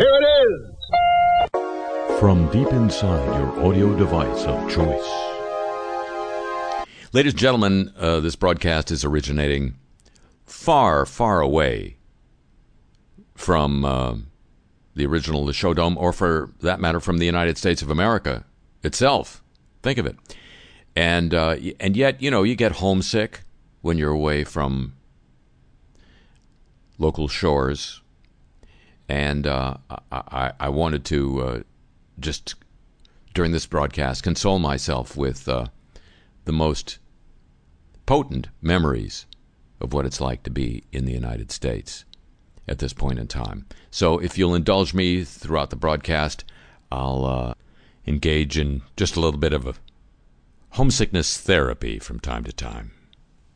Here it is. From deep inside your audio device of choice. Ladies and gentlemen, uh, this broadcast is originating far, far away from uh, the original Le Show Dome, or for that matter, from the United States of America itself. Think of it. And uh, and yet, you know, you get homesick when you're away from local shores. And uh, I, I wanted to uh, just during this broadcast console myself with uh, the most potent memories of what it's like to be in the United States at this point in time. So, if you'll indulge me throughout the broadcast, I'll uh, engage in just a little bit of homesickness therapy from time to time.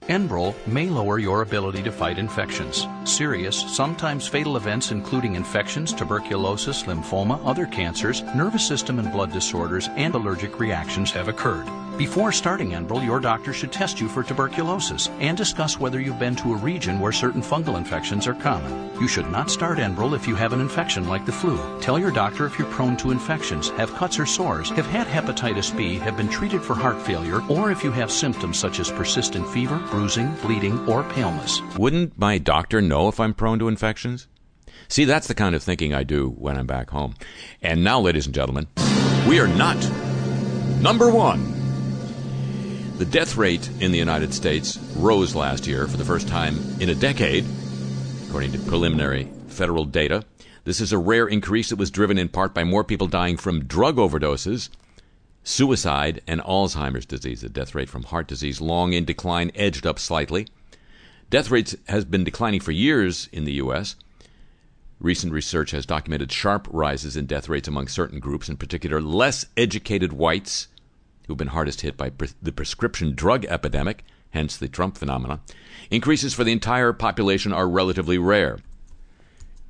Enbrel may lower your ability to fight infections. Serious, sometimes fatal events including infections, tuberculosis, lymphoma, other cancers, nervous system and blood disorders, and allergic reactions have occurred. Before starting Enbrel, your doctor should test you for tuberculosis and discuss whether you've been to a region where certain fungal infections are common. You should not start Enbrel if you have an infection like the flu. Tell your doctor if you're prone to infections, have cuts or sores, have had hepatitis B, have been treated for heart failure, or if you have symptoms such as persistent fever, bruising, bleeding, or paleness. Wouldn't my doctor know if I'm prone to infections? See, that's the kind of thinking I do when I'm back home. And now, ladies and gentlemen, we are not number one. The death rate in the United States rose last year for the first time in a decade, according to preliminary federal data. This is a rare increase that was driven in part by more people dying from drug overdoses, suicide, and Alzheimer's disease. The death rate from heart disease, long in decline, edged up slightly. Death rates has been declining for years in the U.S. Recent research has documented sharp rises in death rates among certain groups, in particular less educated whites who've been hardest hit by pre- the prescription drug epidemic, hence the Trump phenomenon. Increases for the entire population are relatively rare.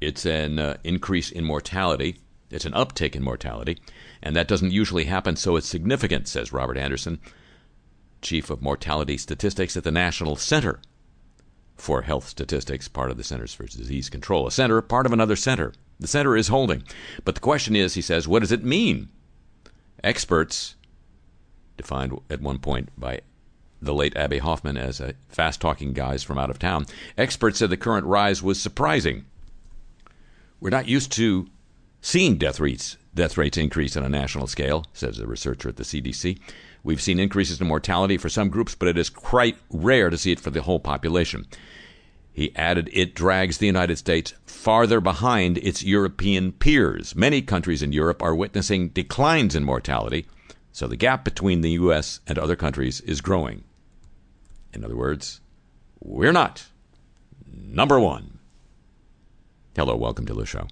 It's an uh, increase in mortality, it's an uptick in mortality, and that doesn't usually happen, so it's significant, says Robert Anderson, Chief of Mortality Statistics at the National Center for Health Statistics, part of the Centers for Disease Control. A center, part of another center. The center is holding. But the question is, he says, what does it mean? Experts defined at one point by the late Abbie Hoffman as a fast talking guys from out of town. Experts said the current rise was surprising. We're not used to seeing death rates death rates increase on a national scale, says a researcher at the CDC. We've seen increases in mortality for some groups, but it is quite rare to see it for the whole population. He added it drags the United States farther behind its European peers. Many countries in Europe are witnessing declines in mortality, so the gap between the U.S. and other countries is growing. In other words, we're not number one. Hello, welcome to the show.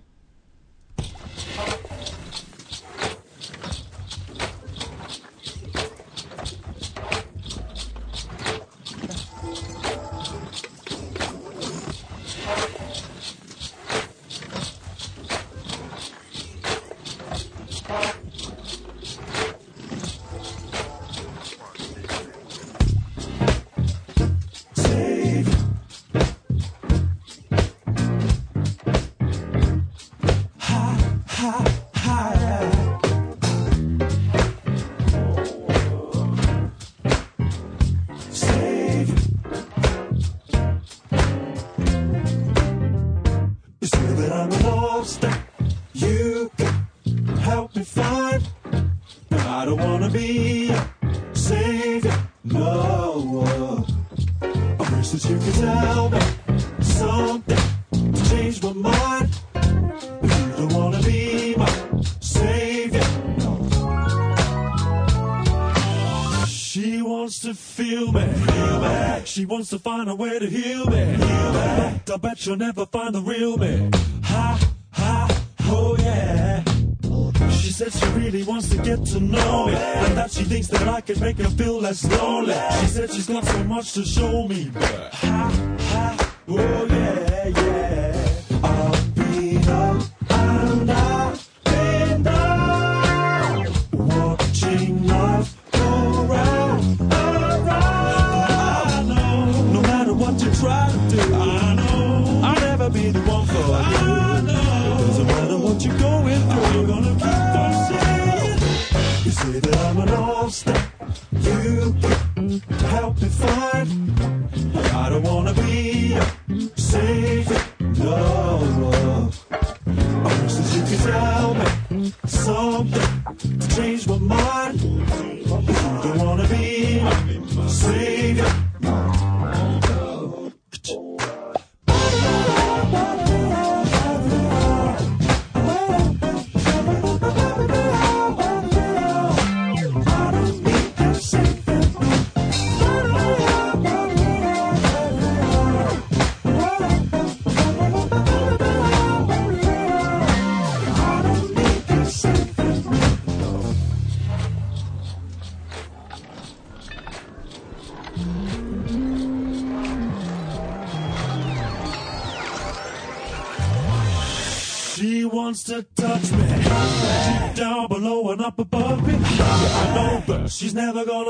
Wants to find a way to heal me. Heal me. I bet you'll never find the real me. Ha, ha, oh yeah. She said she really wants to get to know me. And that she thinks that I can make her feel less lonely. She said she's got so much to show me. But ha, ha, oh yeah. never gonna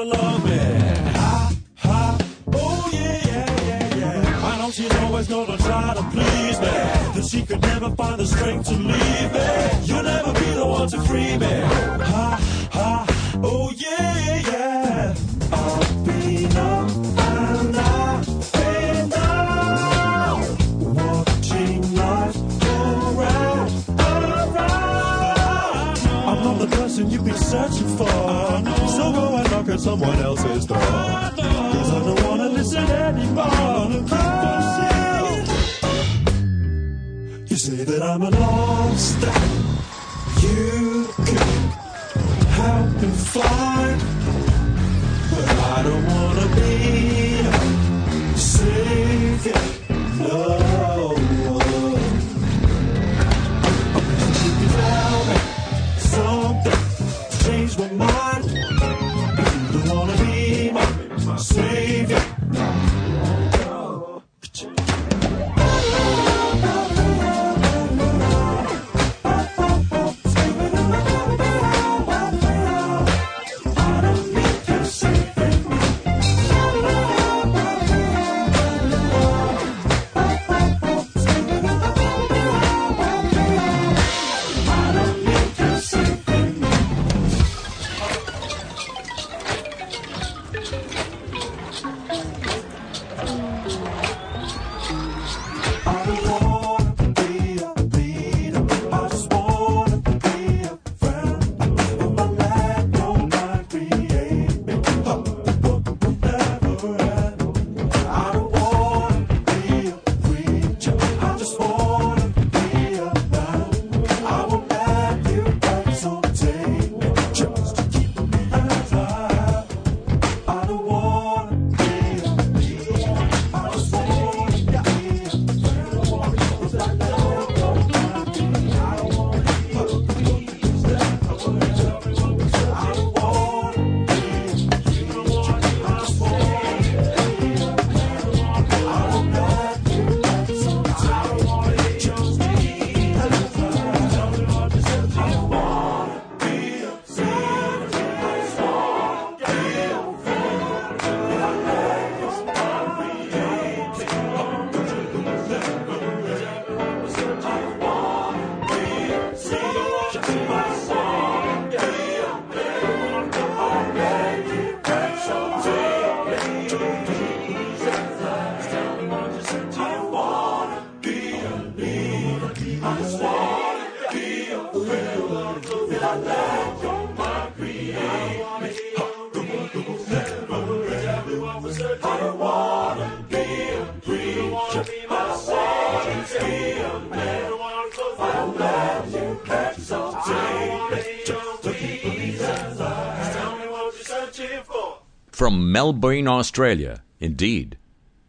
From Melbourne, Australia, indeed.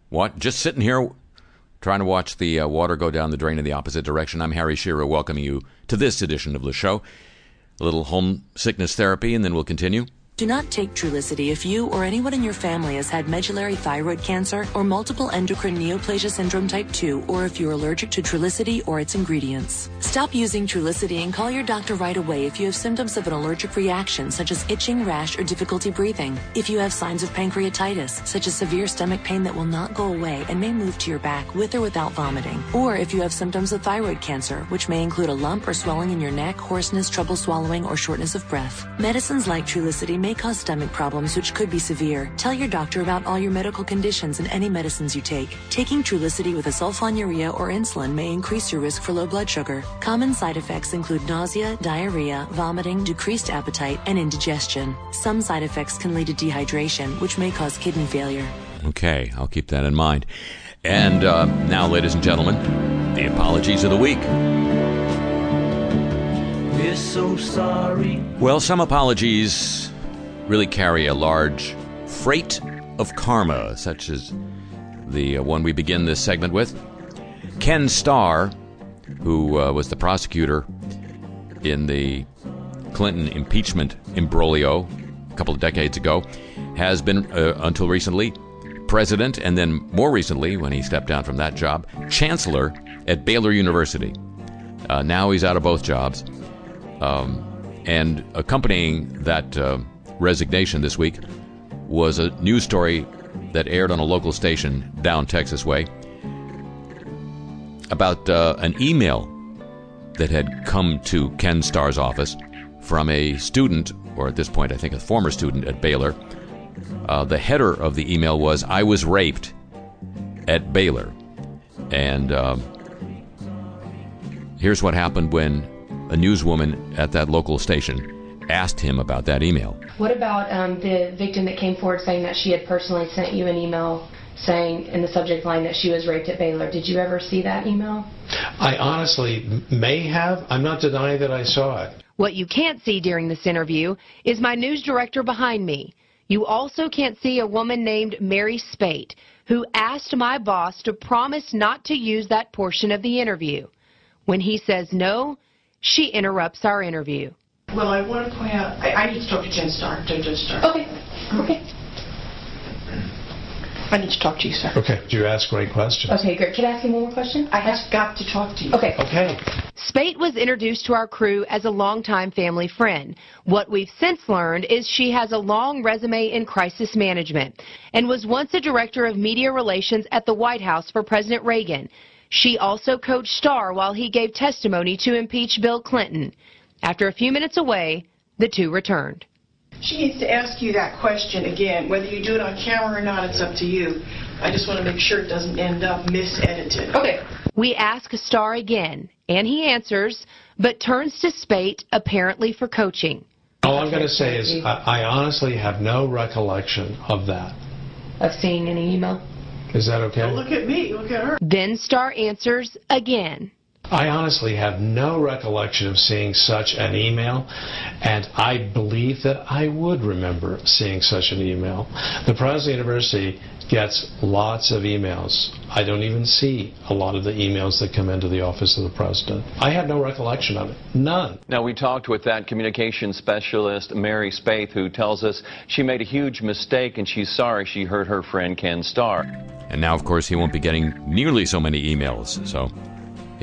What? Just sitting here trying to watch the uh, water go down the drain in the opposite direction. I'm Harry Shearer, welcoming you to this edition of the show. A little homesickness therapy, and then we'll continue. Do not take Trulicity if you or anyone in your family has had medullary thyroid cancer or multiple endocrine neoplasia syndrome type 2 or if you're allergic to Trulicity or its ingredients. Stop using Trulicity and call your doctor right away if you have symptoms of an allergic reaction such as itching, rash, or difficulty breathing. If you have signs of pancreatitis, such as severe stomach pain that will not go away and may move to your back with or without vomiting. Or if you have symptoms of thyroid cancer, which may include a lump or swelling in your neck, hoarseness, trouble swallowing, or shortness of breath. Medicines like Trulicity may cause stomach problems, which could be severe. Tell your doctor about all your medical conditions and any medicines you take. Taking Trulicity with a sulfonylurea or insulin may increase your risk for low blood sugar. Common side effects include nausea, diarrhea, vomiting, decreased appetite, and indigestion. Some side effects can lead to dehydration, which may cause kidney failure. Okay, I'll keep that in mind. And uh, now, ladies and gentlemen, the apologies of the week. We're so sorry. Well, some apologies really carry a large freight of karma, such as the uh, one we begin this segment with. Ken Starr, who uh, was the prosecutor in the Clinton impeachment imbroglio a couple of decades ago, has been, uh, until recently, president, and then more recently, when he stepped down from that job, chancellor at Baylor University. Uh, now he's out of both jobs. Um, and accompanying that uh, resignation this week was a news story that aired on a local station down Texas way about uh, an email that had come to Ken Starr's office from a student, or at this point, I think a former student at Baylor. Uh, the header of the email was, I was raped at Baylor. And um, here's what happened when a newswoman at that local station asked him about that email. What about um, the victim that came forward saying that she had personally sent you an email saying in the subject line that she was raped at Baylor? Did you ever see that email? I honestly may have. I'm not denying that I saw it. What you can't see during this interview is my news director behind me. You also can't see a woman named Mary Spaeth, who asked my boss to promise not to use that portion of the interview. When he says no, she interrupts our interview. Well, I want to point out, I, I need to talk to Ken Starr, to just start. Okay. Okay. I need to talk to you, sir. Okay, Do you ask great questions. Okay, great. Can I ask you one more question? I have got to talk to you. Okay. Okay. Spaeth was introduced to our crew as a longtime family friend. What we've since learned is she has a long resume in crisis management and was once a director of media relations at the White House for President Reagan. She also coached Starr while he gave testimony to impeach Bill Clinton. After a few minutes away, the two returned. She needs to ask you that question again. Whether you do it on camera or not, it's up to you. I just want to make sure it doesn't end up misedited. Okay. We ask Starr again, and he answers, but turns to Spaeth apparently for coaching. All I'm going to say is I, I honestly have no recollection of that. Of seeing any email? Is that okay? Look at me. Look at her. Then Starr answers again. I honestly have no recollection of seeing such an email, and I believe that I would remember seeing such an email. The President University gets lots of emails. I don't even see a lot of the emails that come into the office of the President. I have no recollection of it. None. Now, we talked with that communication specialist, Mary Spaeth, who tells us she made a huge mistake and she's sorry she hurt her friend Ken Starr. And now, of course, he won't be getting nearly so many emails, so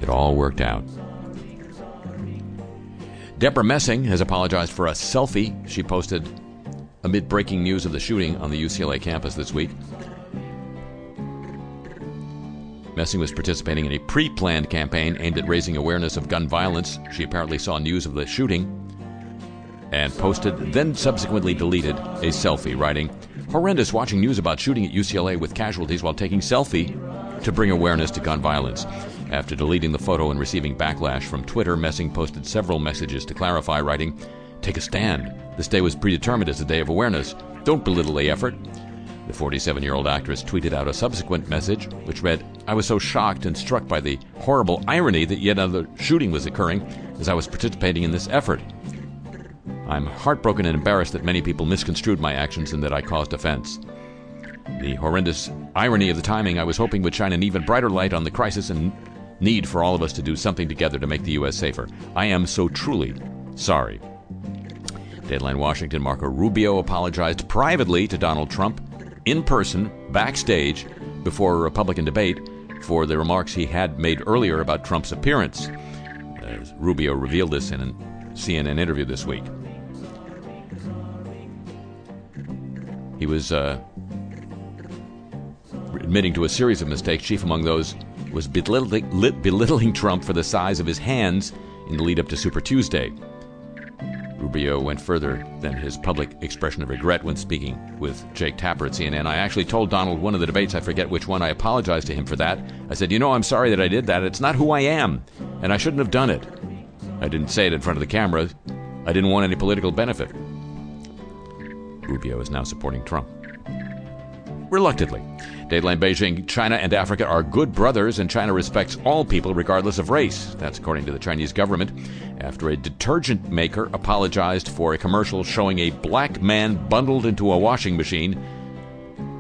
it all worked out. Debra Messing has apologized for a selfie she posted amid breaking news of the shooting on the UCLA campus this week. Messing was participating in a pre planned campaign aimed at raising awareness of gun violence. She apparently saw news of the shooting and posted, then subsequently deleted, a selfie, writing, Horrendous watching news about shooting at UCLA with casualties while taking selfie to bring awareness to gun violence. After deleting the photo and receiving backlash from Twitter, Messing posted several messages to clarify, writing, Take a stand. This day was predetermined as a day of awareness. Don't belittle the effort. The 47 year old actress tweeted out a subsequent message, which read, I was so shocked and struck by the horrible irony that yet another shooting was occurring as I was participating in this effort. I'm heartbroken and embarrassed that many people misconstrued my actions and that I caused offense. The horrendous irony of the timing I was hoping would shine an even brighter light on the crisis and need for all of us to do something together to make the U.S. safer. I am so truly sorry. Deadline Washington Marco Rubio apologized privately to Donald Trump in person, backstage, before a Republican debate for the remarks he had made earlier about Trump's appearance. As Rubio revealed this in a CNN interview this week. He was uh, admitting to a series of mistakes, chief among those was belittling, belittling Trump for the size of his hands in the lead up to Super Tuesday. Rubio went further than his public expression of regret when speaking with Jake Tapper at CNN. I actually told Donald one of the debates, I forget which one, I apologized to him for that. I said, You know, I'm sorry that I did that. It's not who I am, and I shouldn't have done it. I didn't say it in front of the camera. I didn't want any political benefit. Rubio is now supporting Trump. Reluctantly. Dateline Beijing, China and Africa are good brothers, and China respects all people regardless of race. That's according to the Chinese government. After a detergent maker apologized for a commercial showing a black man bundled into a washing machine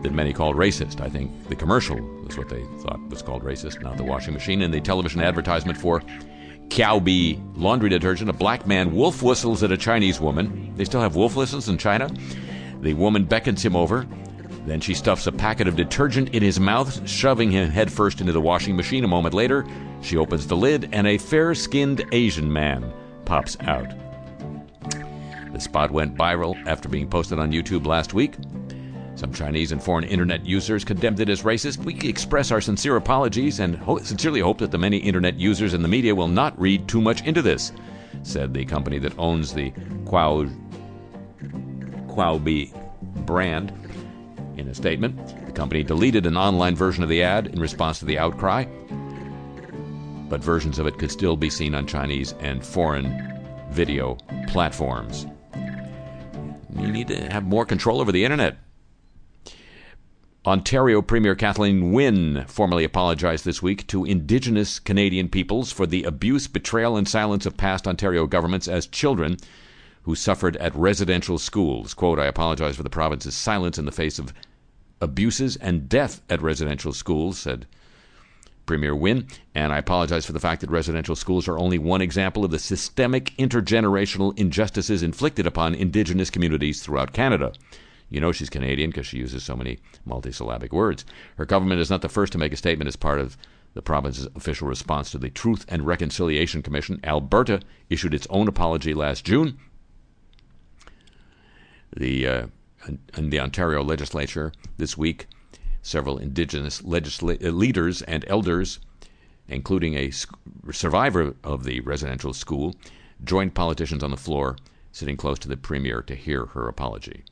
that many called racist. I think the commercial was what they thought was called racist, not the washing machine. In the television advertisement for Qiaobi laundry detergent, a black man wolf whistles at a Chinese woman. They still have wolf whistles in China. The woman beckons him over. Then she stuffs a packet of detergent in his mouth, shoving him headfirst into the washing machine. A moment later, she opens the lid, and a fair skinned Asian man pops out. The spot went viral after being posted on YouTube last week. Some Chinese and foreign internet users condemned it as racist. We express our sincere apologies and ho- sincerely hope that the many internet users and the media will not read too much into this, said the company that owns the Kuao, Qiaobi brand. In a statement, the company deleted an online version of the ad in response to the outcry, but versions of it could still be seen on Chinese and foreign video platforms. You need to have more control over the internet. Ontario Premier Kathleen Wynne formally apologized this week to Indigenous Canadian peoples for the abuse, betrayal, and silence of past Ontario governments as children who suffered at residential schools. Quote, I apologize for the province's silence in the face of abuses and death at residential schools, said Premier Wynne, and I apologize for the fact that residential schools are only one example of the systemic intergenerational injustices inflicted upon Indigenous communities throughout Canada. You know she's Canadian because she uses so many multisyllabic words. Her government is not the first to make a statement as part of the province's official response to the Truth and Reconciliation Commission. Alberta issued its own apology last June. The uh, in the Ontario legislature this week, several Indigenous legisla- uh, leaders and elders, including a survivor of the residential school, joined politicians on the floor, sitting close to the Premier to hear her apology.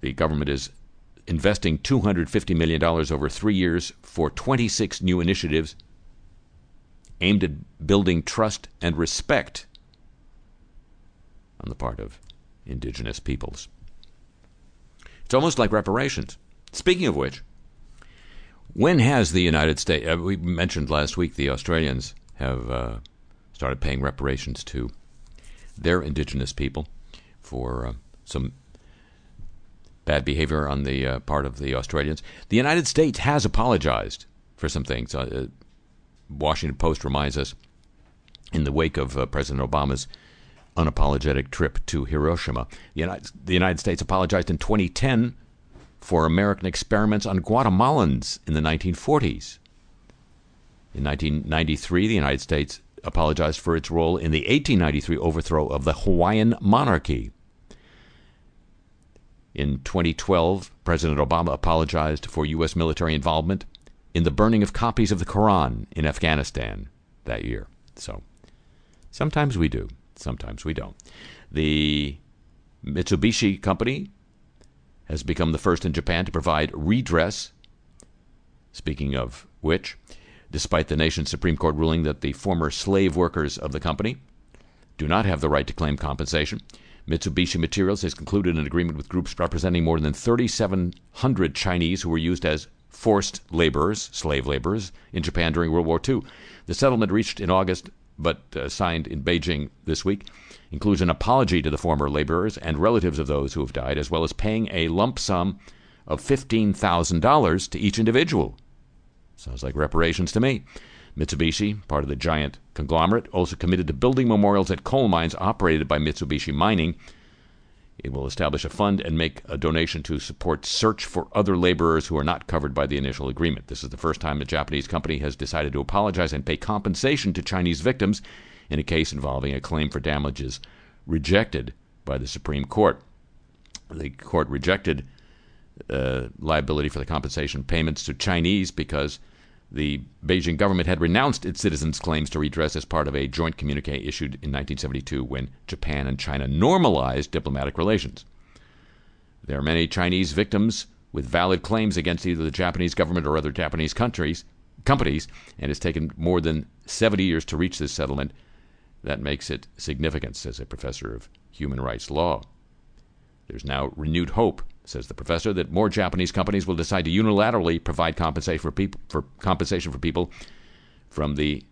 The government is investing $250 million over three years for 26 new initiatives aimed at building trust and respect on the part of indigenous peoples. It's almost like reparations. Speaking of which, when has the United States, uh, we mentioned last week the Australians have uh, started paying reparations to their indigenous people for uh, some bad behavior on the uh, part of the Australians. The United States has apologized for some things. Uh, Washington Post reminds us in the wake of uh, President Obama's unapologetic trip to Hiroshima. The United, the United States apologized in 2010 for American experiments on Guatemalans in the 1940s. In 1993, the United States apologized for its role in the 1893 overthrow of the Hawaiian monarchy. In 2012, President Obama apologized for U.S. military involvement in the burning of copies of the Quran in Afghanistan that year. So sometimes we do. Sometimes we don't. The Mitsubishi Company has become the first in Japan to provide redress. Speaking of which, despite the nation's Supreme Court ruling that the former slave workers of the company do not have the right to claim compensation, Mitsubishi Materials has concluded an agreement with groups representing more than 3,700 Chinese who were used as forced laborers, slave laborers, in Japan during World War II. The settlement reached in August but uh, signed in Beijing this week, includes an apology to the former laborers and relatives of those who have died, as well as paying a lump sum of $15,000 to each individual. Sounds like reparations to me. Mitsubishi, part of the giant conglomerate also committed to building memorials at coal mines operated by Mitsubishi Mining. It will establish a fund and make a donation to support search for other laborers who are not covered by the initial agreement. This is the first time a Japanese company has decided to apologize and pay compensation to Chinese victims in a case involving a claim for damages rejected by the Supreme Court. The court rejected uh, liability for the compensation payments to Chinese because the Beijing government had renounced its citizens' claims to redress as part of a joint communique issued in 1972 when Japan and China normalized diplomatic relations. There are many Chinese victims with valid claims against either the Japanese government or other Japanese countries, companies, and it's taken more than 70 years to reach this settlement. That makes it significant, says a professor of human rights law. There's now renewed hope says the professor, that more Japanese companies will decide to unilaterally provide compensation for people for compensation for people from the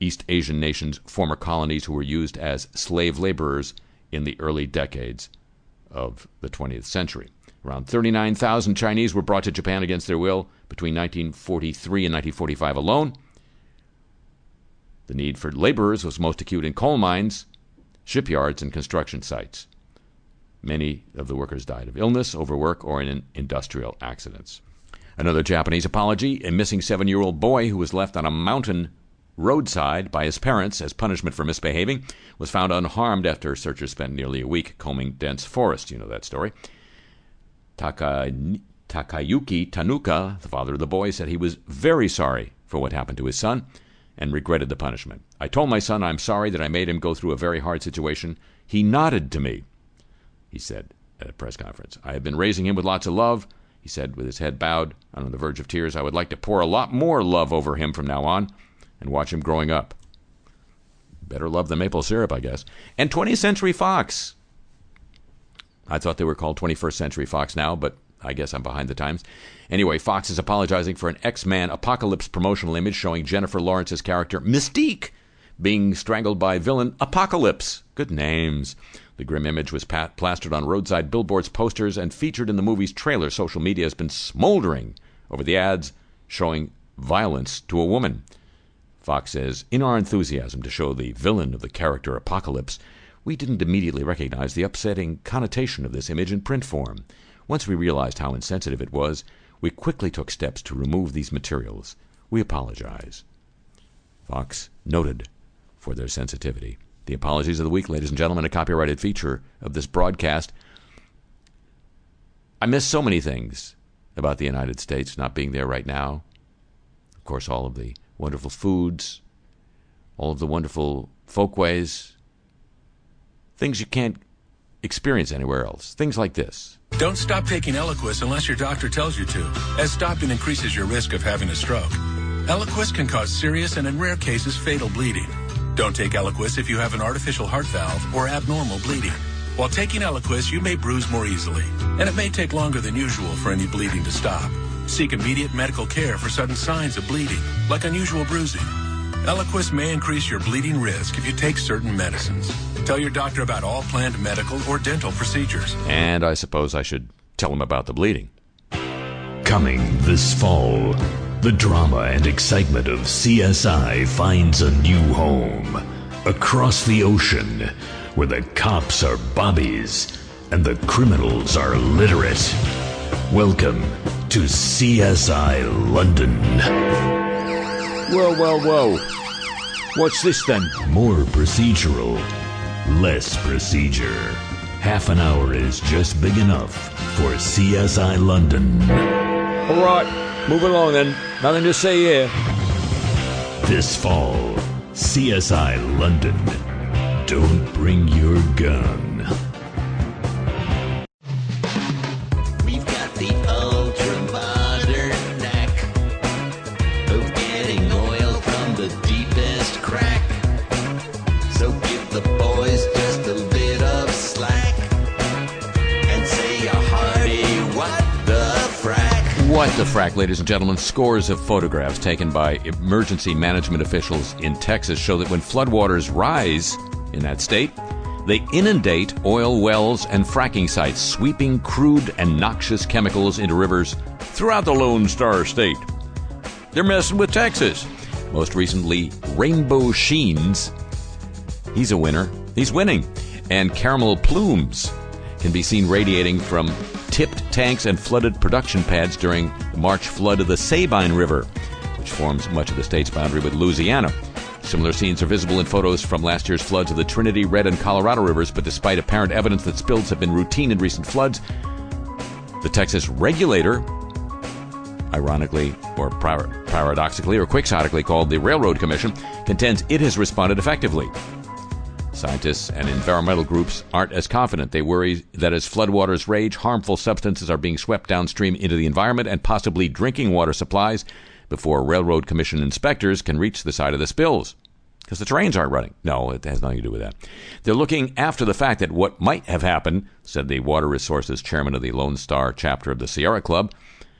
East Asian nations' former colonies who were used as slave laborers in the early decades of the 20th century. Around 39,000 Chinese were brought to Japan against their will between 1943 and 1945 alone. The need for laborers was most acute in coal mines, shipyards, and construction sites. Many of the workers died of illness, overwork, or in industrial accidents. Another Japanese apology a missing seven year old boy who was left on a mountain roadside by his parents as punishment for misbehaving was found unharmed after searchers spent nearly a week combing dense forest. You know that story. Taka, Takayuki Tanooka, the father of the boy, said he was very sorry for what happened to his son and regretted the punishment. I told my son I'm sorry that I made him go through a very hard situation. He nodded to me he said at a press conference. I have been raising him with lots of love. He said with his head bowed and on the verge of tears, I would like to pour a lot more love over him from now on and watch him growing up. Better love than maple syrup, I guess. And 20th Century Fox. I thought they were called 21st Century Fox now, but I guess I'm behind the times. Anyway, Fox is apologizing for an X Man apocalypse promotional image showing Jennifer Lawrence's character Mystique being strangled by villain Apocalypse. Good names. The grim image was plastered on roadside billboards, posters, and featured in the movie's trailer. Social media has been smoldering over the ads showing violence to a woman. Fox says, In our enthusiasm to show the villain of the character Apocalypse, we didn't immediately recognize the upsetting connotation of this image in print form. Once we realized how insensitive it was, we quickly took steps to remove these materials. We apologize. Fox noted for their sensitivity. The apologies of the week, ladies and gentlemen, a copyrighted feature of this broadcast. I miss so many things about the United States not being there right now. Of course, all of the wonderful foods, all of the wonderful folkways, things you can't experience anywhere else. Things like this. Don't stop taking Eliquis unless your doctor tells you to, as stopping increases your risk of having a stroke. Eliquis can cause serious and in rare cases fatal bleeding. Don't take Eliquis if you have an artificial heart valve or abnormal bleeding. While taking Eliquis, you may bruise more easily, and it may take longer than usual for any bleeding to stop. Seek immediate medical care for sudden signs of bleeding, like unusual bruising. Eliquis may increase your bleeding risk if you take certain medicines. Tell your doctor about all planned medical or dental procedures. And I suppose I should tell him about the bleeding. Coming this fall. The drama and excitement of CSI finds a new home across the ocean where the cops are bobbies and the criminals are literate. Welcome to CSI London. Whoa, whoa, whoa. What's this then? More procedural, less procedure. Half an hour is just big enough for CSI London. All right. Move along then. Nothing to say here. This fall, CSI London. Don't bring your gun. What the frack, ladies and gentlemen? Scores of photographs taken by emergency management officials in Texas show that when floodwaters rise in that state, they inundate oil wells and fracking sites, sweeping crude and noxious chemicals into rivers throughout the Lone Star State. They're messing with Texas. Most recently, Rainbow Sheens. He's a winner. He's winning. And caramel plumes can be seen radiating from tipped tanks and flooded production pads during the March flood of the Sabine River, which forms much of the state's boundary with Louisiana. Similar scenes are visible in photos from last year's floods of the Trinity, Red, and Colorado rivers, but despite apparent evidence that spills have been routine in recent floods, the Texas regulator, ironically or paradoxically or quixotically called the Railroad Commission, contends it has responded effectively. Scientists and environmental groups aren't as confident. They worry that as floodwaters rage, harmful substances are being swept downstream into the environment and possibly drinking water supplies before Railroad Commission inspectors can reach the site of the spills. Because the trains aren't running. No, it has nothing to do with that. They're looking after the fact that what might have happened, said the Water Resources chairman of the Lone Star chapter of the Sierra Club.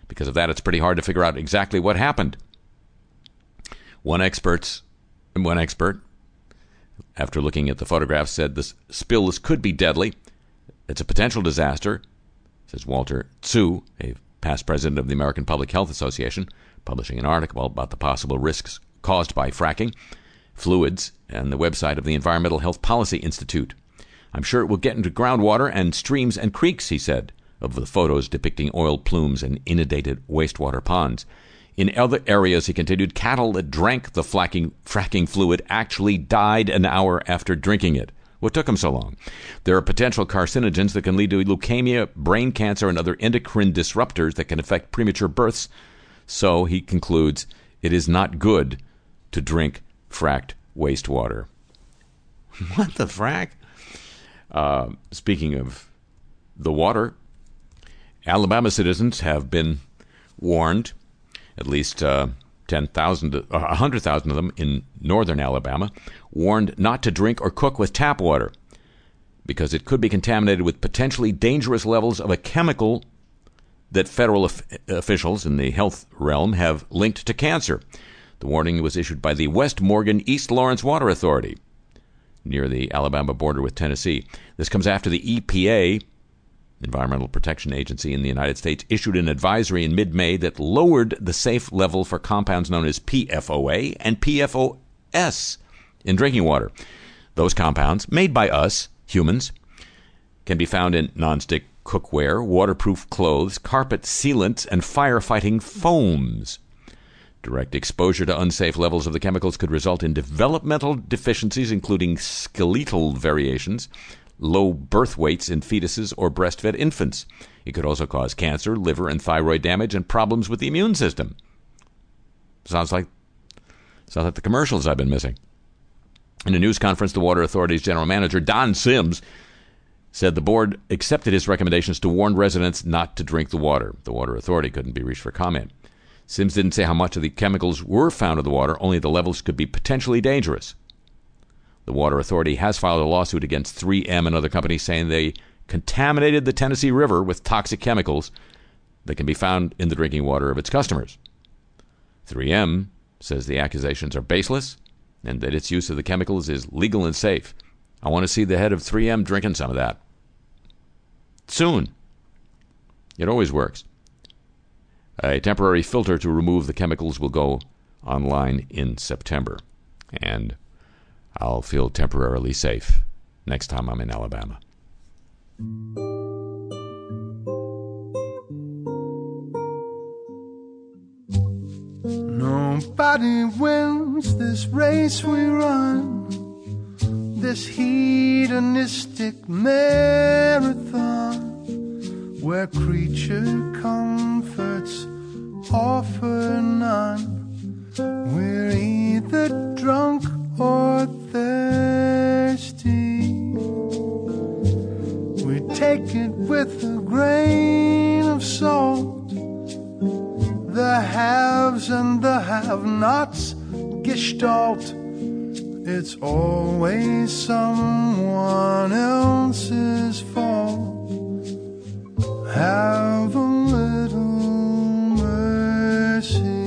Because of that, it's pretty hard to figure out exactly what happened. One experts, one expert, after looking at the photographs, said the spills could be deadly. It's a potential disaster, says Walter Tsou, a past president of the American Public Health Association publishing an article about the possible risks caused by fracking fluids and the website of the Environmental Health Policy Institute. I'm sure it will get into groundwater and streams and creeks, he said, of the photos depicting oil plumes and inundated wastewater ponds. In other areas, he continued, cattle that drank the fracking, fracking fluid actually died an hour after drinking it. What took them so long? There are potential carcinogens that can lead to leukemia, brain cancer, and other endocrine disruptors that can affect premature births so he concludes it is not good to drink fracked wastewater. what the frack? Uh, speaking of the water, Alabama citizens have been warned, at least uh, 10,000, uh, 100,000 of them in northern Alabama, warned not to drink or cook with tap water because it could be contaminated with potentially dangerous levels of a chemical that federal of- officials in the health realm have linked to cancer. The warning was issued by the West Morgan East Lawrence Water Authority near the Alabama border with Tennessee. This comes after the EPA, Environmental Protection Agency in the United States, issued an advisory in mid May that lowered the safe level for compounds known as PFOA and PFOS in drinking water. Those compounds, made by us, humans, can be found in nonstick cookware, waterproof clothes, carpet sealants, and firefighting foams. Direct exposure to unsafe levels of the chemicals could result in developmental deficiencies, including skeletal variations, low birth weights in fetuses or breastfed infants. It could also cause cancer, liver and thyroid damage, and problems with the immune system. Sounds like sounds like the commercials I've been missing. In a news conference, the Water Authority's general manager, Don Sims, said the board accepted his recommendations to warn residents not to drink the water. The Water Authority couldn't be reached for comment. Sims didn't say how much of the chemicals were found in the water, only the levels could be potentially dangerous. The Water Authority has filed a lawsuit against 3M and other companies saying they contaminated the Tennessee River with toxic chemicals that can be found in the drinking water of its customers. 3M says the accusations are baseless and that its use of the chemicals is legal and safe. I want to see the head of 3M drinking some of that soon. It always works. A temporary filter to remove the chemicals will go online in September. And I'll feel temporarily safe next time I'm in Alabama. Nobody wins this race we run, this hedonistic marathon where creature comforts offer none. We're either drunk or thirsty. We take it with a grain of salt. The haves and the have nots gestalt. It's always someone else's fault have a little mercy.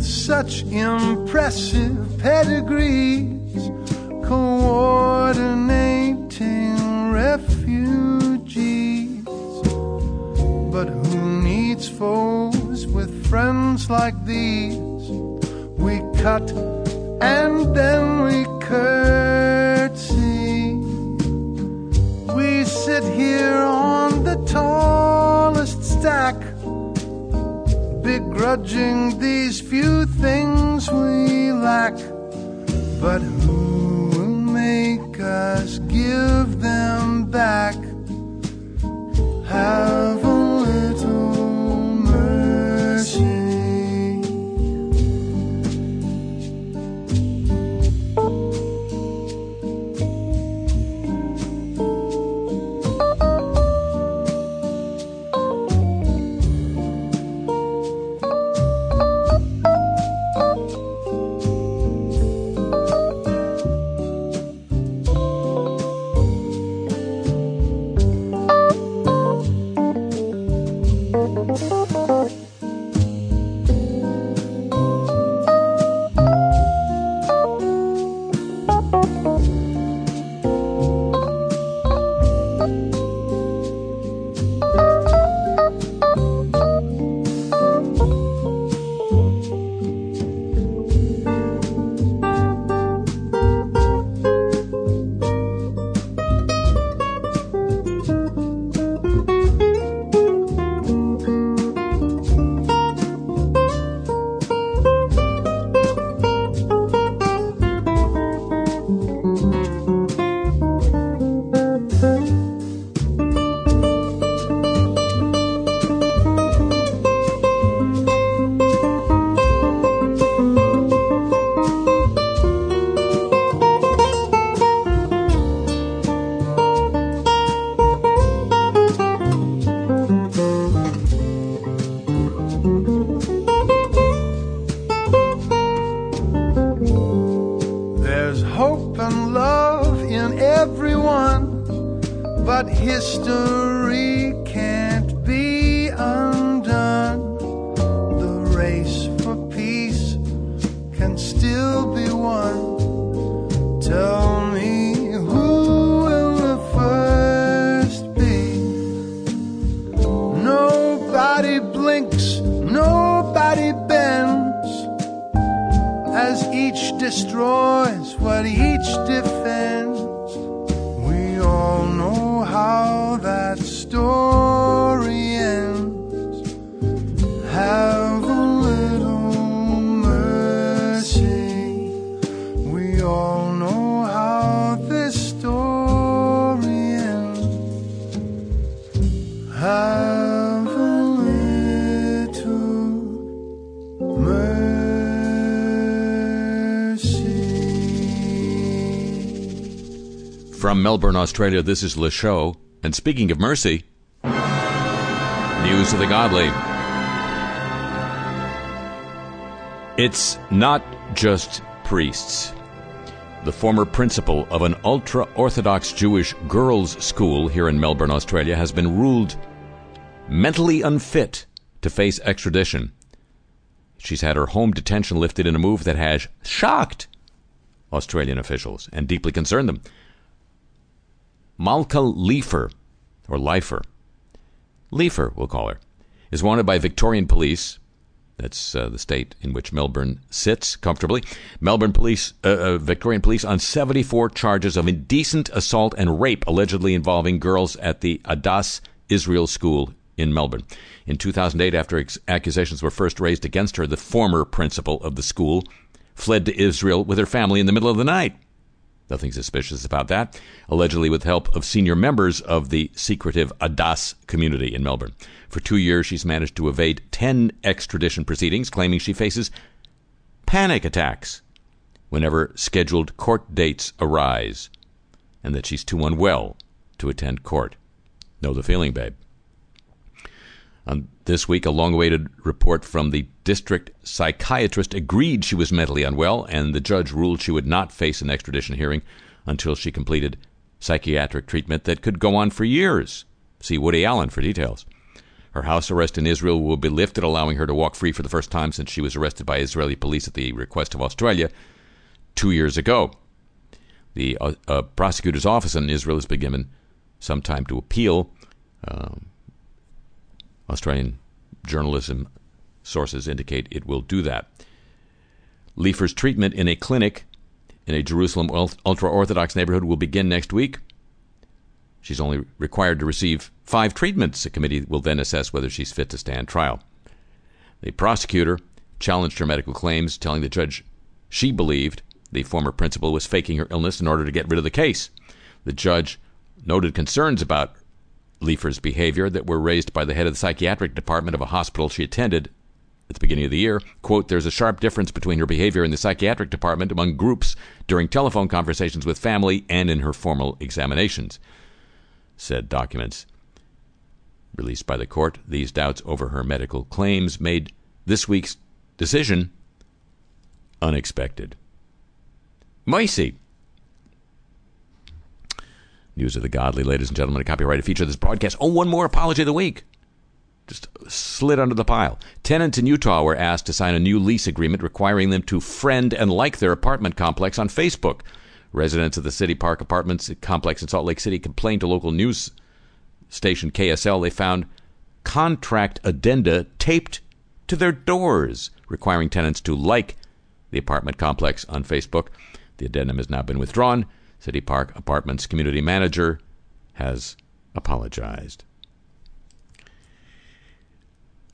With such impressive pedigrees, coordinating refugees. But who needs foes with friends like these. We cut and Australia, this is Le Show. And speaking of mercy, news of the godly. It's not just priests. The former principal of an ultra Orthodox Jewish girls' school here in Melbourne, Australia, has been ruled mentally unfit to face extradition. She's had her home detention lifted in a move that has shocked Australian officials and deeply concerned them. Malka Leifer, or Leifer, Leifer, we'll call her, is wanted by Victorian police. That's uh, the state in which Melbourne sits comfortably. Melbourne police, uh, uh, Victorian police, on 74 charges of indecent assault and rape allegedly involving girls at the Adass Israel School in Melbourne. In 2008, after ex- accusations were first raised against her, the former principal of the school fled to Israel with her family in the middle of the night. Nothing suspicious about that. Allegedly, with help of senior members of the secretive Adass community in Melbourne. For two years, she's managed to evade 10 extradition proceedings, claiming she faces panic attacks whenever scheduled court dates arise, and that she's too unwell to attend court. Know the feeling, babe. Um, this week, a long awaited report from the district psychiatrist agreed she was mentally unwell, and the judge ruled she would not face an extradition hearing until she completed psychiatric treatment that could go on for years. See Woody Allen for details. Her house arrest in Israel will be lifted, allowing her to walk free for the first time since she was arrested by Israeli police at the request of Australia two years ago. The uh, uh, prosecutor's office in Israel has been given some time to appeal. Um, Australian journalism sources indicate it will do that. Leifer's treatment in a clinic in a Jerusalem ultra Orthodox neighborhood will begin next week. She's only required to receive five treatments. A committee will then assess whether she's fit to stand trial. The prosecutor challenged her medical claims, telling the judge she believed the former principal was faking her illness in order to get rid of the case. The judge noted concerns about Leifer's behavior that were raised by the head of the psychiatric department of a hospital she attended at the beginning of the year. Quote, there's a sharp difference between her behavior in the psychiatric department among groups during telephone conversations with family and in her formal examinations, said documents released by the court. These doubts over her medical claims made this week's decision unexpected. Moisey. News of the Godly, ladies and gentlemen, a copyrighted feature of this broadcast. Oh, one more apology of the week. Just slid under the pile. Tenants in Utah were asked to sign a new lease agreement requiring them to friend and like their apartment complex on Facebook. Residents of the City Park Apartments complex in Salt Lake City complained to local news station KSL they found contract addenda taped to their doors requiring tenants to like the apartment complex on Facebook. The addendum has now been withdrawn. City Park Apartments community manager has apologized.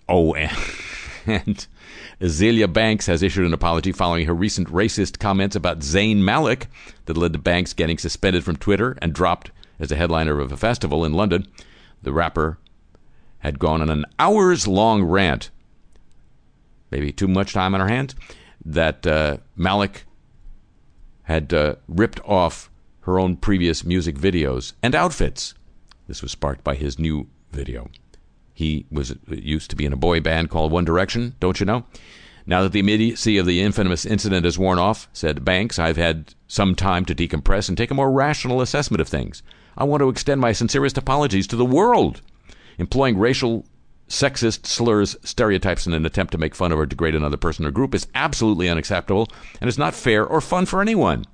Oh, and, and Azealia Banks has issued an apology following her recent racist comments about Zayn Malik that led to Banks getting suspended from Twitter and dropped as a headliner of a festival in London. The rapper had gone on an hours long rant, maybe too much time on her hands, that uh, Malik had uh, ripped off her own previous music videos and outfits. This was sparked by his new video. He was used to be in a boy band called One Direction, don't you know? Now that the immediacy of the infamous incident has worn off, said Banks, I've had some time to decompress and take a more rational assessment of things. I want to extend my sincerest apologies to the world. Employing racial, sexist slurs, stereotypes in an attempt to make fun of or degrade another person or group is absolutely unacceptable and is not fair or fun for anyone.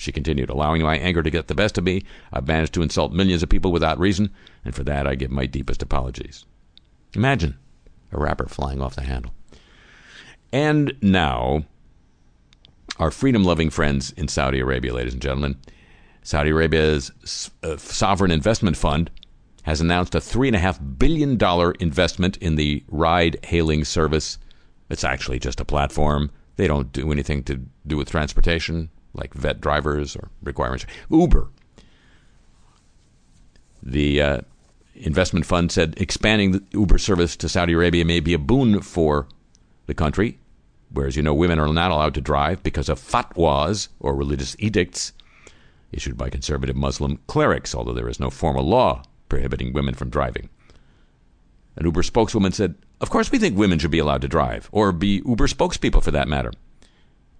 She continued, allowing my anger to get the best of me. I've managed to insult millions of people without reason, and for that I give my deepest apologies. Imagine a rapper flying off the handle. And now, our freedom loving friends in Saudi Arabia, ladies and gentlemen. Saudi Arabia's uh, sovereign investment fund has announced a $3.5 billion investment in the ride hailing service. It's actually just a platform. They don't do anything to do with transportation like vet drivers or requirements. Uber. The uh, investment fund said expanding the Uber service to Saudi Arabia may be a boon for the country, whereas you know women are not allowed to drive because of fatwas or religious edicts issued by conservative Muslim clerics, although there is no formal law prohibiting women from driving. An Uber spokeswoman said, Of course, we think women should be allowed to drive, or be Uber spokespeople for that matter.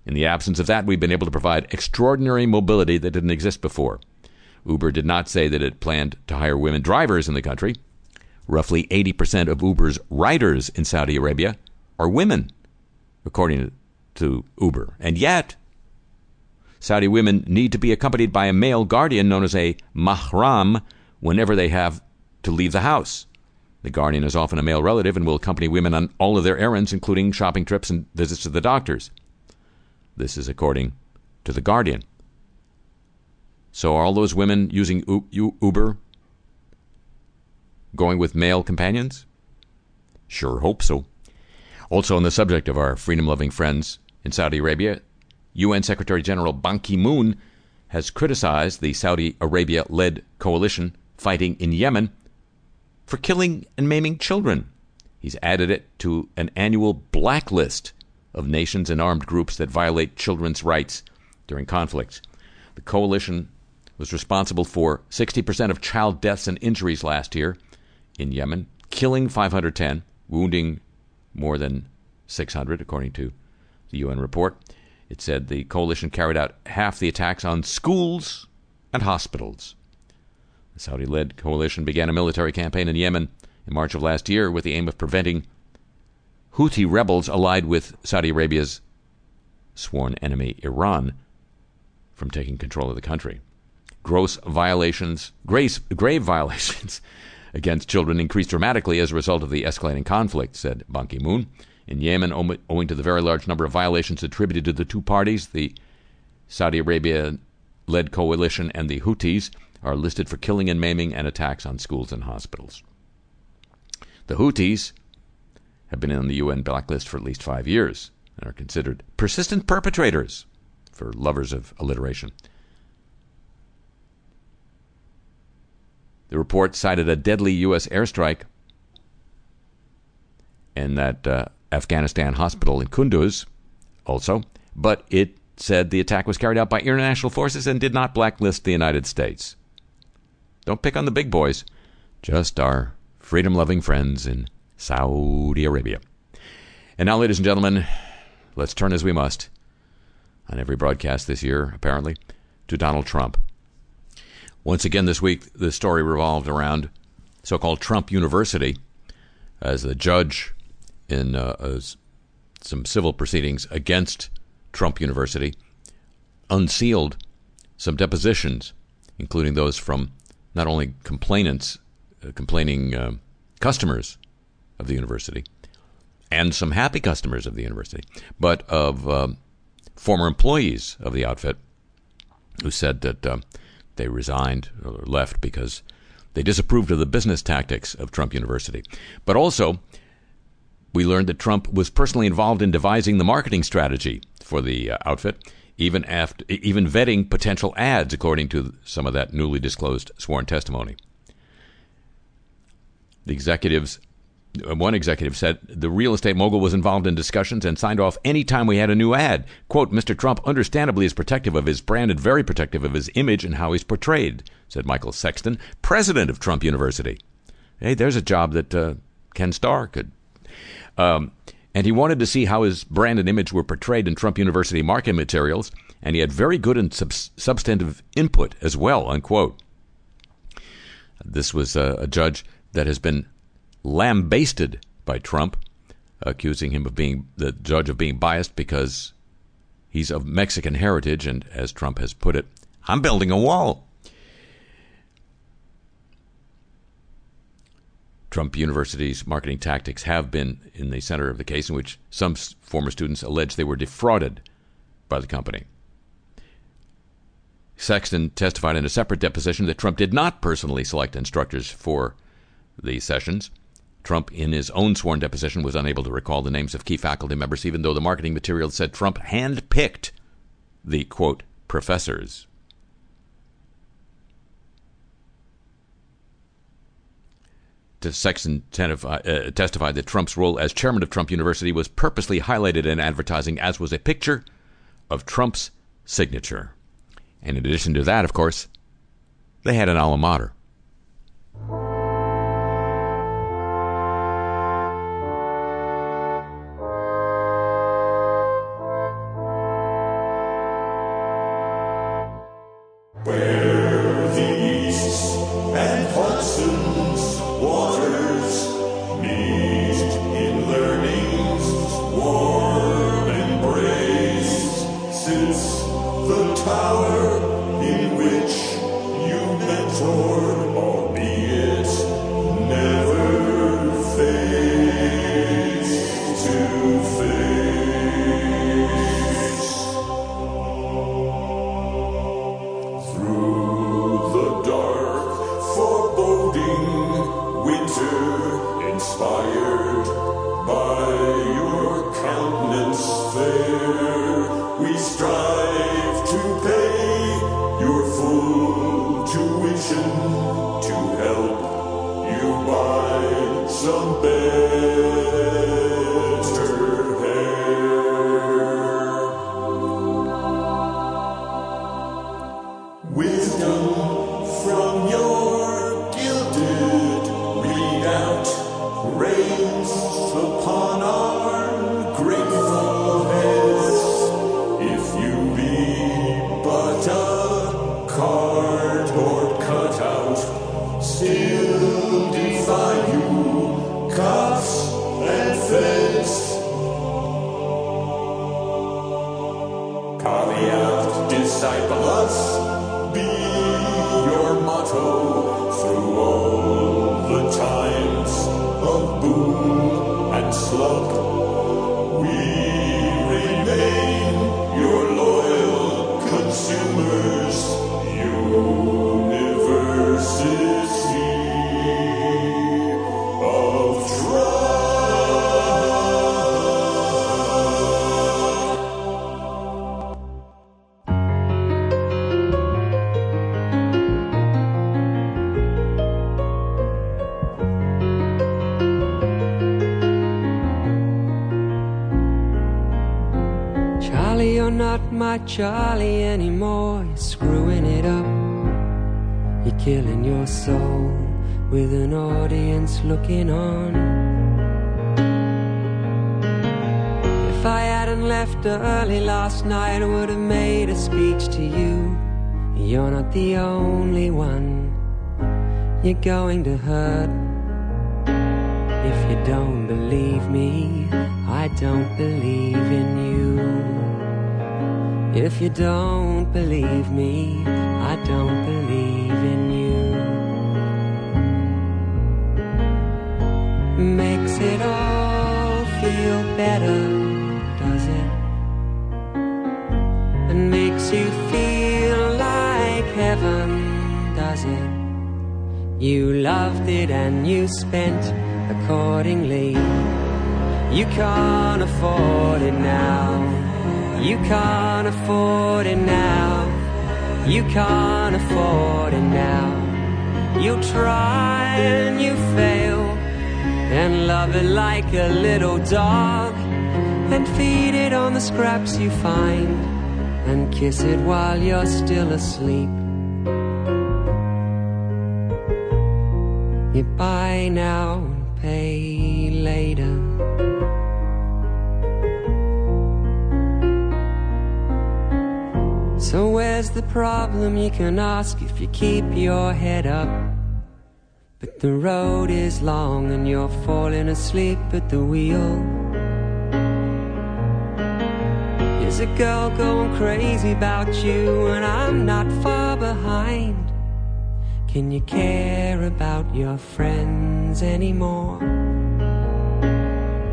In the absence of that, we've been able to provide extraordinary mobility that didn't exist before. Uber did not say that it planned to hire women drivers in the country. Roughly 80% of Uber's riders in Saudi Arabia are women, according to Uber. And yet, Saudi women need to be accompanied by a male guardian known as a mahram whenever they have to leave the house. The guardian is often a male relative and will accompany women on all of their errands, including shopping trips and visits to the doctors. This is according to The Guardian. So are all those women using Uber going with male companions? Sure hope so. Also, on the subject of our freedom loving friends in Saudi Arabia, UN Secretary General Ban Ki moon has criticized the Saudi Arabia led coalition fighting in Yemen for killing and maiming children. He's added it to an annual blacklist of nations and armed groups that violate children's rights during conflicts. The coalition was responsible for 60% of child deaths and injuries last year in Yemen, killing 510, wounding more than 600, according to the UN report. It said the coalition carried out half the attacks on schools and hospitals. The Saudi led coalition began a military campaign in Yemen in March of last year with the aim of preventing Houthi rebels allied with Saudi Arabia's sworn enemy Iran from taking control of the country. Gross violations, grace, grave violations against children increased dramatically as a result of the escalating conflict, said Ban Ki moon. In Yemen, owing to the very large number of violations attributed to the two parties, the Saudi Arabia led coalition and the Houthis are listed for killing and maiming and attacks on schools and hospitals. The Houthis have been on the UN blacklist for at least five years and are considered persistent perpetrators for lovers of alliteration. The report cited a deadly U.S. airstrike in that uh, Afghanistan hospital in Kunduz, also, but it said the attack was carried out by international forces and did not blacklist the United States. Don't pick on the big boys, just our freedom loving friends in Saudi Arabia. And now, ladies and gentlemen, let's turn as we must on every broadcast this year, apparently, to Donald Trump. Once again this week, the story revolved around so called Trump University as the judge in uh, some civil proceedings against Trump University unsealed some depositions, including those from not only complainants, uh, complaining uh, customers of the university, and some happy customers of the university, but of um, former employees of the outfit who said that uh, they resigned or left because they disapproved of the business tactics of Trump University. But also, we learned that Trump was personally involved in devising the marketing strategy for the uh, outfit, even after even vetting potential ads, according to some of that newly disclosed sworn testimony. The executives one executive said the real estate mogul was involved in discussions and signed off any time we had a new ad. Quote, Mr. Trump understandably is protective of his brand and very protective of his image and how he's portrayed, said Michael Sexton, president of Trump University. Hey, there's a job that uh, Ken Starr could. Um, and he wanted to see how his brand and image were portrayed in Trump University marketing materials, and he had very good and sub- substantive input as well, unquote. This was a, a judge that has been lambasted by Trump, accusing him of being the judge of being biased because he's of Mexican heritage, and as Trump has put it, I'm building a wall. Trump University's marketing tactics have been in the center of the case, in which some former students allege they were defrauded by the company. Sexton testified in a separate deposition that Trump did not personally select instructors for the sessions. Trump, in his own sworn deposition, was unable to recall the names of key faculty members, even though the marketing material said Trump handpicked the, quote, professors. Sexton uh, testified that Trump's role as chairman of Trump University was purposely highlighted in advertising, as was a picture of Trump's signature. And in addition to that, of course, they had an alma mater. slow. Charlie anymore. You're screwing it up. You're killing your soul with an audience looking on. If I hadn't left early last night, I would have made a speech to you. You're not the only one. You're going to hurt. If you don't believe me, I don't believe in you. If you don't believe me, I don't believe in you. Makes it all feel better, does it? And makes you feel like heaven, does it? You loved it and you spent accordingly. You can't afford it now. You can't afford it now. You can't afford it now. You try and you fail and love it like a little dog and feed it on the scraps you find and kiss it while you're still asleep. You buy now and pay later. So where's the problem? You can ask if you keep your head up. But the road is long and you're falling asleep at the wheel. Is a girl going crazy about you and I'm not far behind? Can you care about your friends anymore?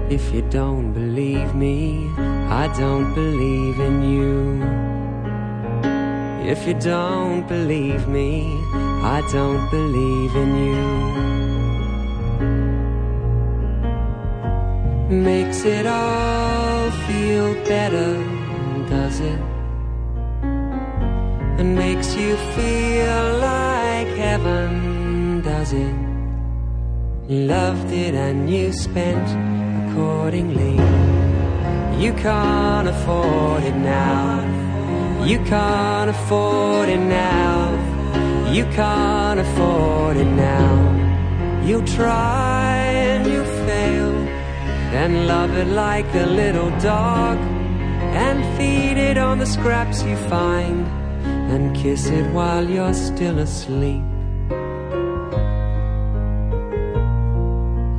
If you don't believe me, I don't believe in you. If you don't believe me, I don't believe in you. Makes it all feel better, does it? And makes you feel like heaven, does it? Loved it and you spent accordingly. You can't afford it now. You can't afford it now. You can't afford it now. You try and you fail and love it like a little dog and feed it on the scraps you find and kiss it while you're still asleep.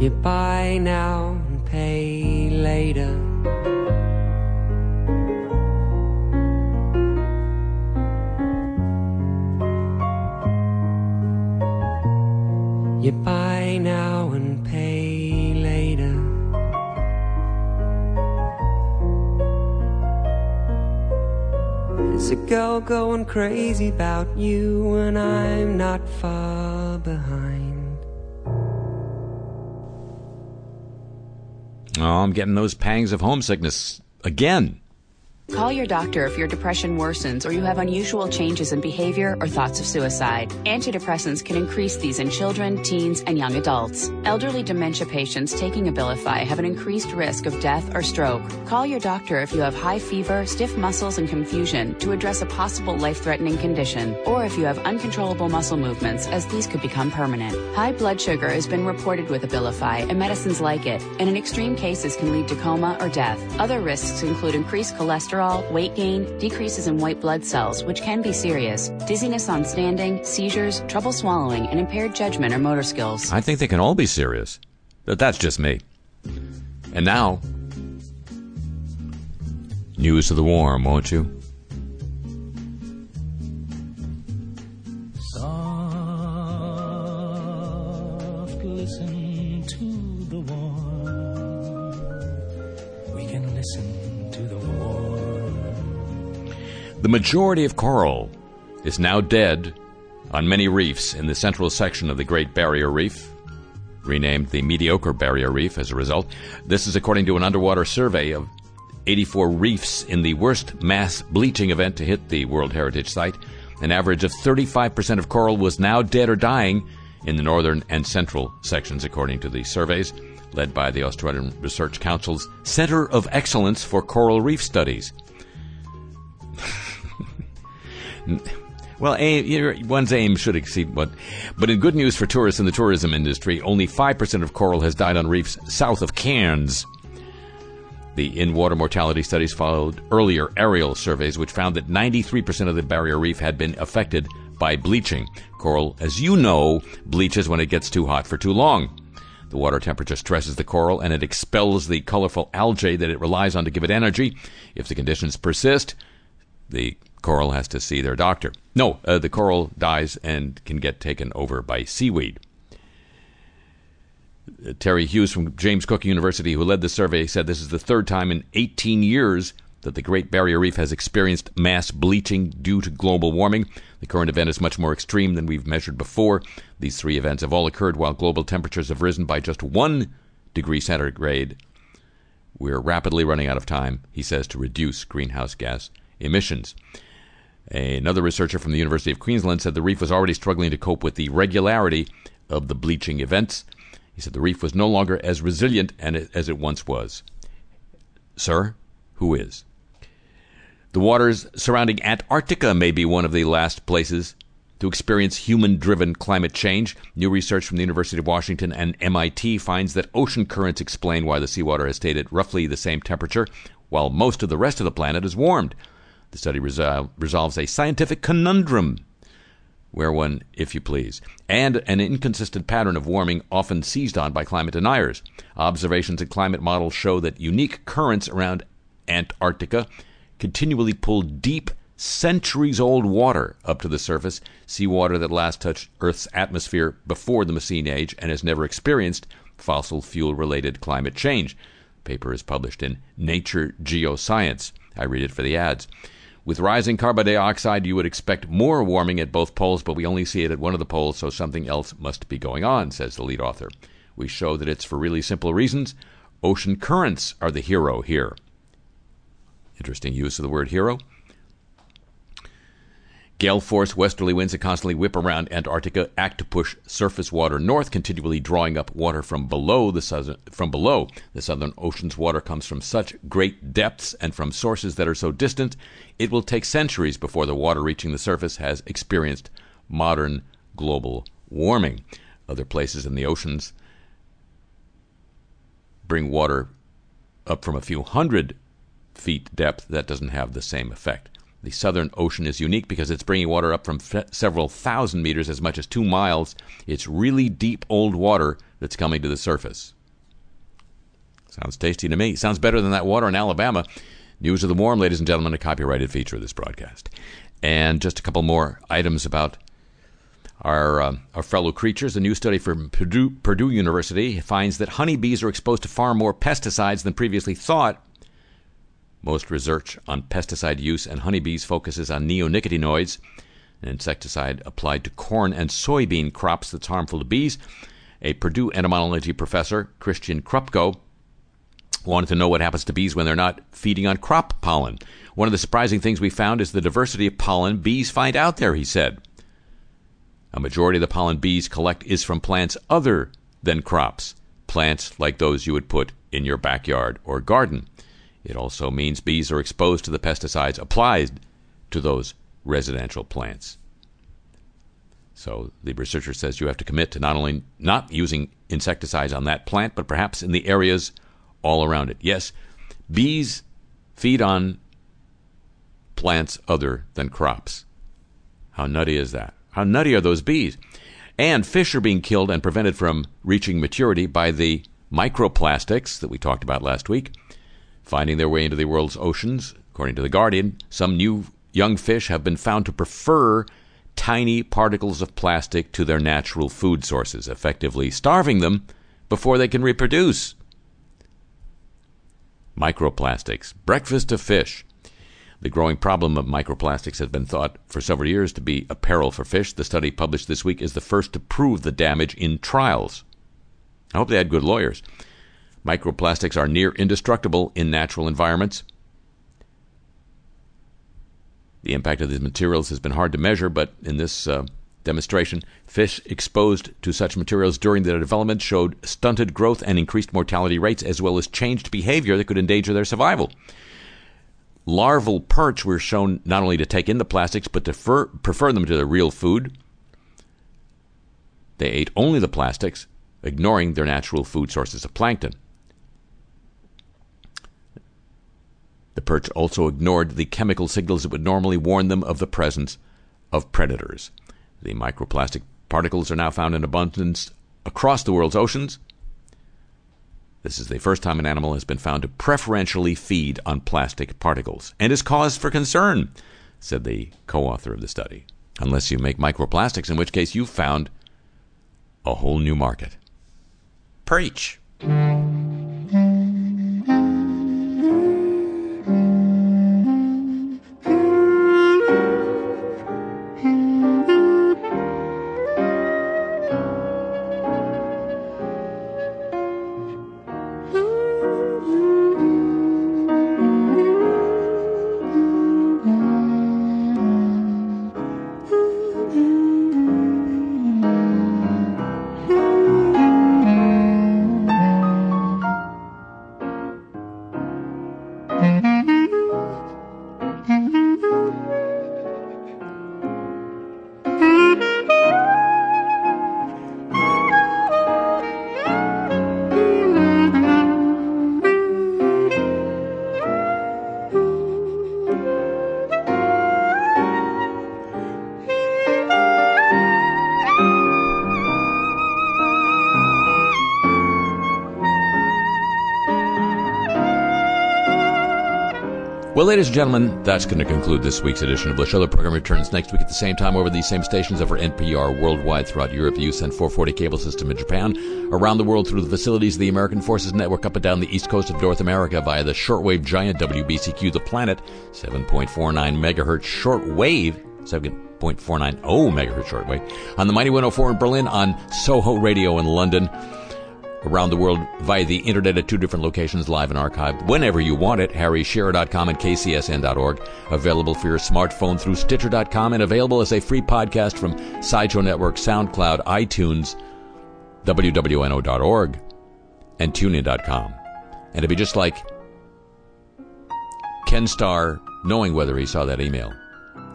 You buy now and pay later. Going crazy about you, and I'm not far behind. Oh, I'm getting those pangs of homesickness again. Call your doctor if your depression worsens or you have unusual changes in behavior or thoughts of suicide. Antidepressants can increase these in children, teens, and young adults. Elderly dementia patients taking Abilify have an increased risk of death or stroke. Call your doctor if you have high fever, stiff muscles, and confusion to address a possible life-threatening condition, or if you have uncontrollable muscle movements, as these could become permanent. High blood sugar has been reported with Abilify and medicines like it, and in extreme cases can lead to coma or death. Other risks include increased cholesterol, weight gain, decreases in white blood cells, which can be serious, dizziness on standing, seizures, trouble swallowing, and impaired judgment or motor skills. I think they can all be serious. But that's just me. And now, news of the warm, won't you? The majority of coral is now dead on many reefs in the central section of the Great Barrier Reef, renamed the Mediocre Barrier Reef as a result. This is according to an underwater survey of 84 reefs in the worst mass bleaching event to hit the World Heritage Site. An average of 35% of coral was now dead or dying in the northern and central sections, according to the surveys led by the Australian Research Council's Centre of Excellence for Coral Reef Studies. well, aim, one's aim should exceed what. But in good news for tourists in the tourism industry, only 5% of coral has died on reefs south of Cairns. The in water mortality studies followed earlier aerial surveys, which found that 93% of the barrier reef had been affected by bleaching. Coral, as you know, bleaches when it gets too hot for too long. The water temperature stresses the coral and it expels the colorful algae that it relies on to give it energy. If the conditions persist, the coral has to see their doctor. No, uh, the coral dies and can get taken over by seaweed. Uh, Terry Hughes from James Cook University, who led the survey, said this is the third time in 18 years that the Great Barrier Reef has experienced mass bleaching due to global warming. The current event is much more extreme than we've measured before. These three events have all occurred while global temperatures have risen by just one degree centigrade. We're rapidly running out of time, he says, to reduce greenhouse gas emissions. Another researcher from the University of Queensland said the reef was already struggling to cope with the regularity of the bleaching events. He said the reef was no longer as resilient as it once was. Sir, who is? The waters surrounding Antarctica may be one of the last places to experience human driven climate change. New research from the University of Washington and MIT finds that ocean currents explain why the seawater has stayed at roughly the same temperature, while most of the rest of the planet has warmed. The study resol- resolves a scientific conundrum. Where one, if you please, and an inconsistent pattern of warming often seized on by climate deniers. Observations and climate models show that unique currents around Antarctica continually pull deep, centuries old water up to the surface, seawater that last touched Earth's atmosphere before the Machine Age and has never experienced fossil fuel related climate change. The paper is published in Nature Geoscience. I read it for the ads. With rising carbon dioxide, you would expect more warming at both poles, but we only see it at one of the poles, so something else must be going on, says the lead author. We show that it's for really simple reasons. Ocean currents are the hero here. Interesting use of the word hero. Gale force westerly winds that constantly whip around Antarctica act to push surface water north, continually drawing up water from below the southern from below. The southern ocean's water comes from such great depths and from sources that are so distant, it will take centuries before the water reaching the surface has experienced modern global warming. Other places in the oceans bring water up from a few hundred feet depth, that doesn't have the same effect. The Southern Ocean is unique because it's bringing water up from f- several thousand meters, as much as two miles. It's really deep old water that's coming to the surface. Sounds tasty to me. Sounds better than that water in Alabama. News of the Warm, ladies and gentlemen, a copyrighted feature of this broadcast. And just a couple more items about our, uh, our fellow creatures. A new study from Purdue, Purdue University finds that honeybees are exposed to far more pesticides than previously thought most research on pesticide use and honeybees focuses on neonicotinoids, an insecticide applied to corn and soybean crops that's harmful to bees. A Purdue entomology professor, Christian Krupke, wanted to know what happens to bees when they're not feeding on crop pollen. One of the surprising things we found is the diversity of pollen bees find out there, he said. A majority of the pollen bees collect is from plants other than crops, plants like those you would put in your backyard or garden. It also means bees are exposed to the pesticides applied to those residential plants. So the researcher says you have to commit to not only not using insecticides on that plant, but perhaps in the areas all around it. Yes, bees feed on plants other than crops. How nutty is that? How nutty are those bees? And fish are being killed and prevented from reaching maturity by the microplastics that we talked about last week finding their way into the world's oceans. According to The Guardian, some new young fish have been found to prefer tiny particles of plastic to their natural food sources, effectively starving them before they can reproduce. Microplastics, breakfast of fish. The growing problem of microplastics has been thought for several years to be a peril for fish. The study published this week is the first to prove the damage in trials. I hope they had good lawyers. Microplastics are near indestructible in natural environments. The impact of these materials has been hard to measure, but in this uh, demonstration, fish exposed to such materials during their development showed stunted growth and increased mortality rates, as well as changed behavior that could endanger their survival. Larval perch were shown not only to take in the plastics, but to prefer, prefer them to their real food. They ate only the plastics, ignoring their natural food sources of plankton. The perch also ignored the chemical signals that would normally warn them of the presence of predators. The microplastic particles are now found in abundance across the world's oceans. This is the first time an animal has been found to preferentially feed on plastic particles and is cause for concern, said the co author of the study. Unless you make microplastics, in which case you've found a whole new market. Preach. Ladies and gentlemen, that's going to conclude this week's edition of the show. The program returns next week at the same time over these same stations over NPR worldwide throughout Europe, the USEN 440 cable system in Japan, around the world through the facilities of the American Forces Network up and down the east coast of North America via the shortwave giant WBCQ The Planet, 7.49 megahertz shortwave, 7.490 megahertz shortwave, on the Mighty 104 in Berlin, on Soho Radio in London, around the world via the internet at two different locations, live and archived whenever you want it. HarryShearer.com and KCSN.org. Available for your smartphone through Stitcher.com and available as a free podcast from Sideshow Network, SoundCloud, iTunes, WWNO.org, and TuneIn.com. And to be just like Ken Starr, knowing whether he saw that email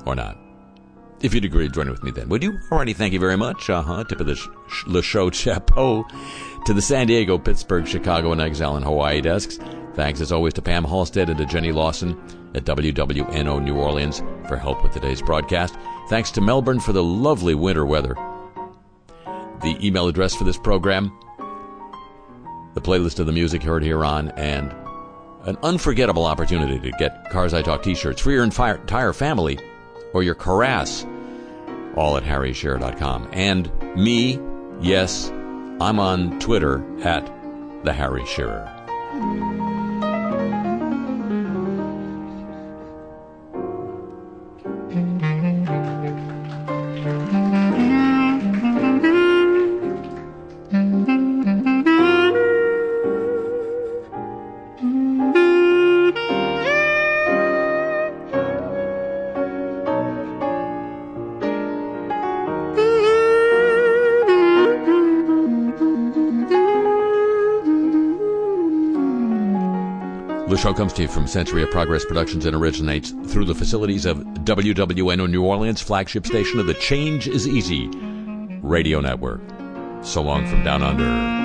or not. If you'd agree to join with me then, would you? Alrighty, thank you very much. Uh huh. Tip of the, sh- the show chapeau to the San Diego, Pittsburgh, Chicago, and Exile and Hawaii desks. Thanks as always to Pam Halstead and to Jenny Lawson at WWNO New Orleans for help with today's broadcast. Thanks to Melbourne for the lovely winter weather. The email address for this program, the playlist of the music heard here on, and an unforgettable opportunity to get Cars I Talk t-shirts for your entire family or your Carass all at harryshearer.com. And me, yes, I'm on Twitter at the Harry Shearer. Comes to you from Century of Progress Productions and originates through the facilities of WWNO New Orleans, flagship station of the Change is Easy radio network. So long from down under.